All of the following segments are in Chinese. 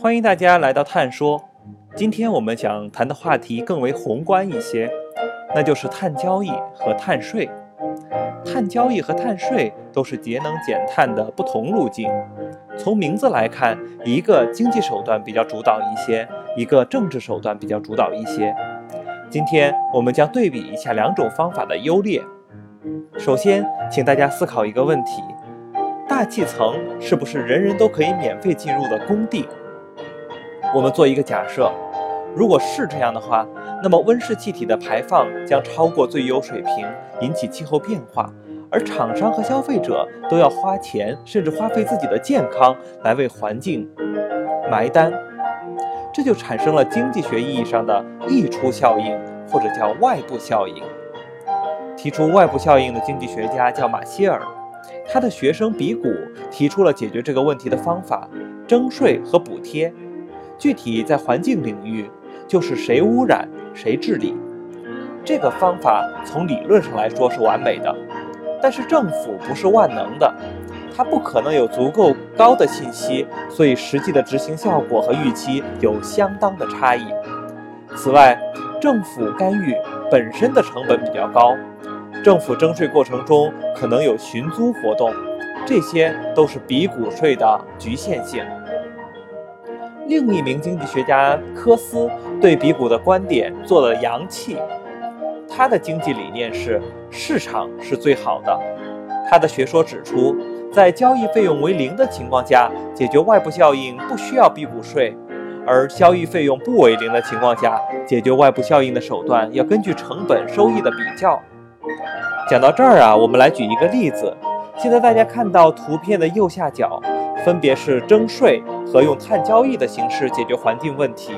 欢迎大家来到《探说》，今天我们想谈的话题更为宏观一些，那就是碳交易和碳税。碳交易和碳税都是节能减碳的不同路径。从名字来看，一个经济手段比较主导一些，一个政治手段比较主导一些。今天我们将对比一下两种方法的优劣。首先，请大家思考一个问题：大气层是不是人人都可以免费进入的公地？我们做一个假设，如果是这样的话，那么温室气体的排放将超过最优水平，引起气候变化，而厂商和消费者都要花钱，甚至花费自己的健康来为环境埋单，这就产生了经济学意义上的溢出效应，或者叫外部效应。提出外部效应的经济学家叫马歇尔，他的学生比古提出了解决这个问题的方法：征税和补贴。具体在环境领域，就是谁污染谁治理。这个方法从理论上来说是完美的，但是政府不是万能的，它不可能有足够高的信息，所以实际的执行效果和预期有相当的差异。此外，政府干预本身的成本比较高。政府征税过程中可能有寻租活动，这些都是比股税的局限性。另一名经济学家科斯对比股的观点做了扬弃，他的经济理念是市场是最好的。他的学说指出，在交易费用为零的情况下，解决外部效应不需要比股税；而交易费用不为零的情况下，解决外部效应的手段要根据成本收益的比较。讲到这儿啊，我们来举一个例子。现在大家看到图片的右下角，分别是征税和用碳交易的形式解决环境问题。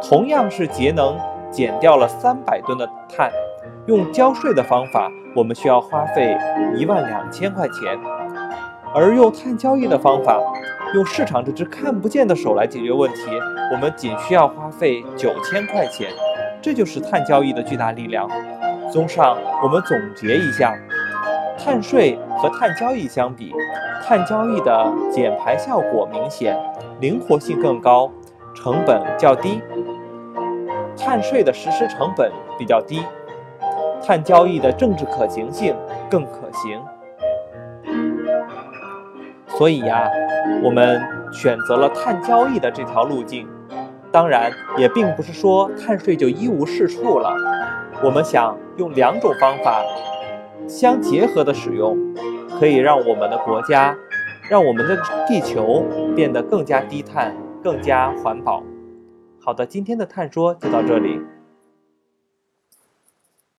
同样是节能，减掉了三百吨的碳，用交税的方法，我们需要花费一万两千块钱；而用碳交易的方法，用市场这只看不见的手来解决问题，我们仅需要花费九千块钱。这就是碳交易的巨大力量。综上，我们总结一下：碳税和碳交易相比，碳交易的减排效果明显，灵活性更高，成本较低；碳税的实施成本比较低，碳交易的政治可行性更可行。所以呀，我们选择了碳交易的这条路径。当然，也并不是说碳税就一无是处了。我们想用两种方法相结合的使用，可以让我们的国家，让我们的地球变得更加低碳、更加环保。好的，今天的碳说就到这里。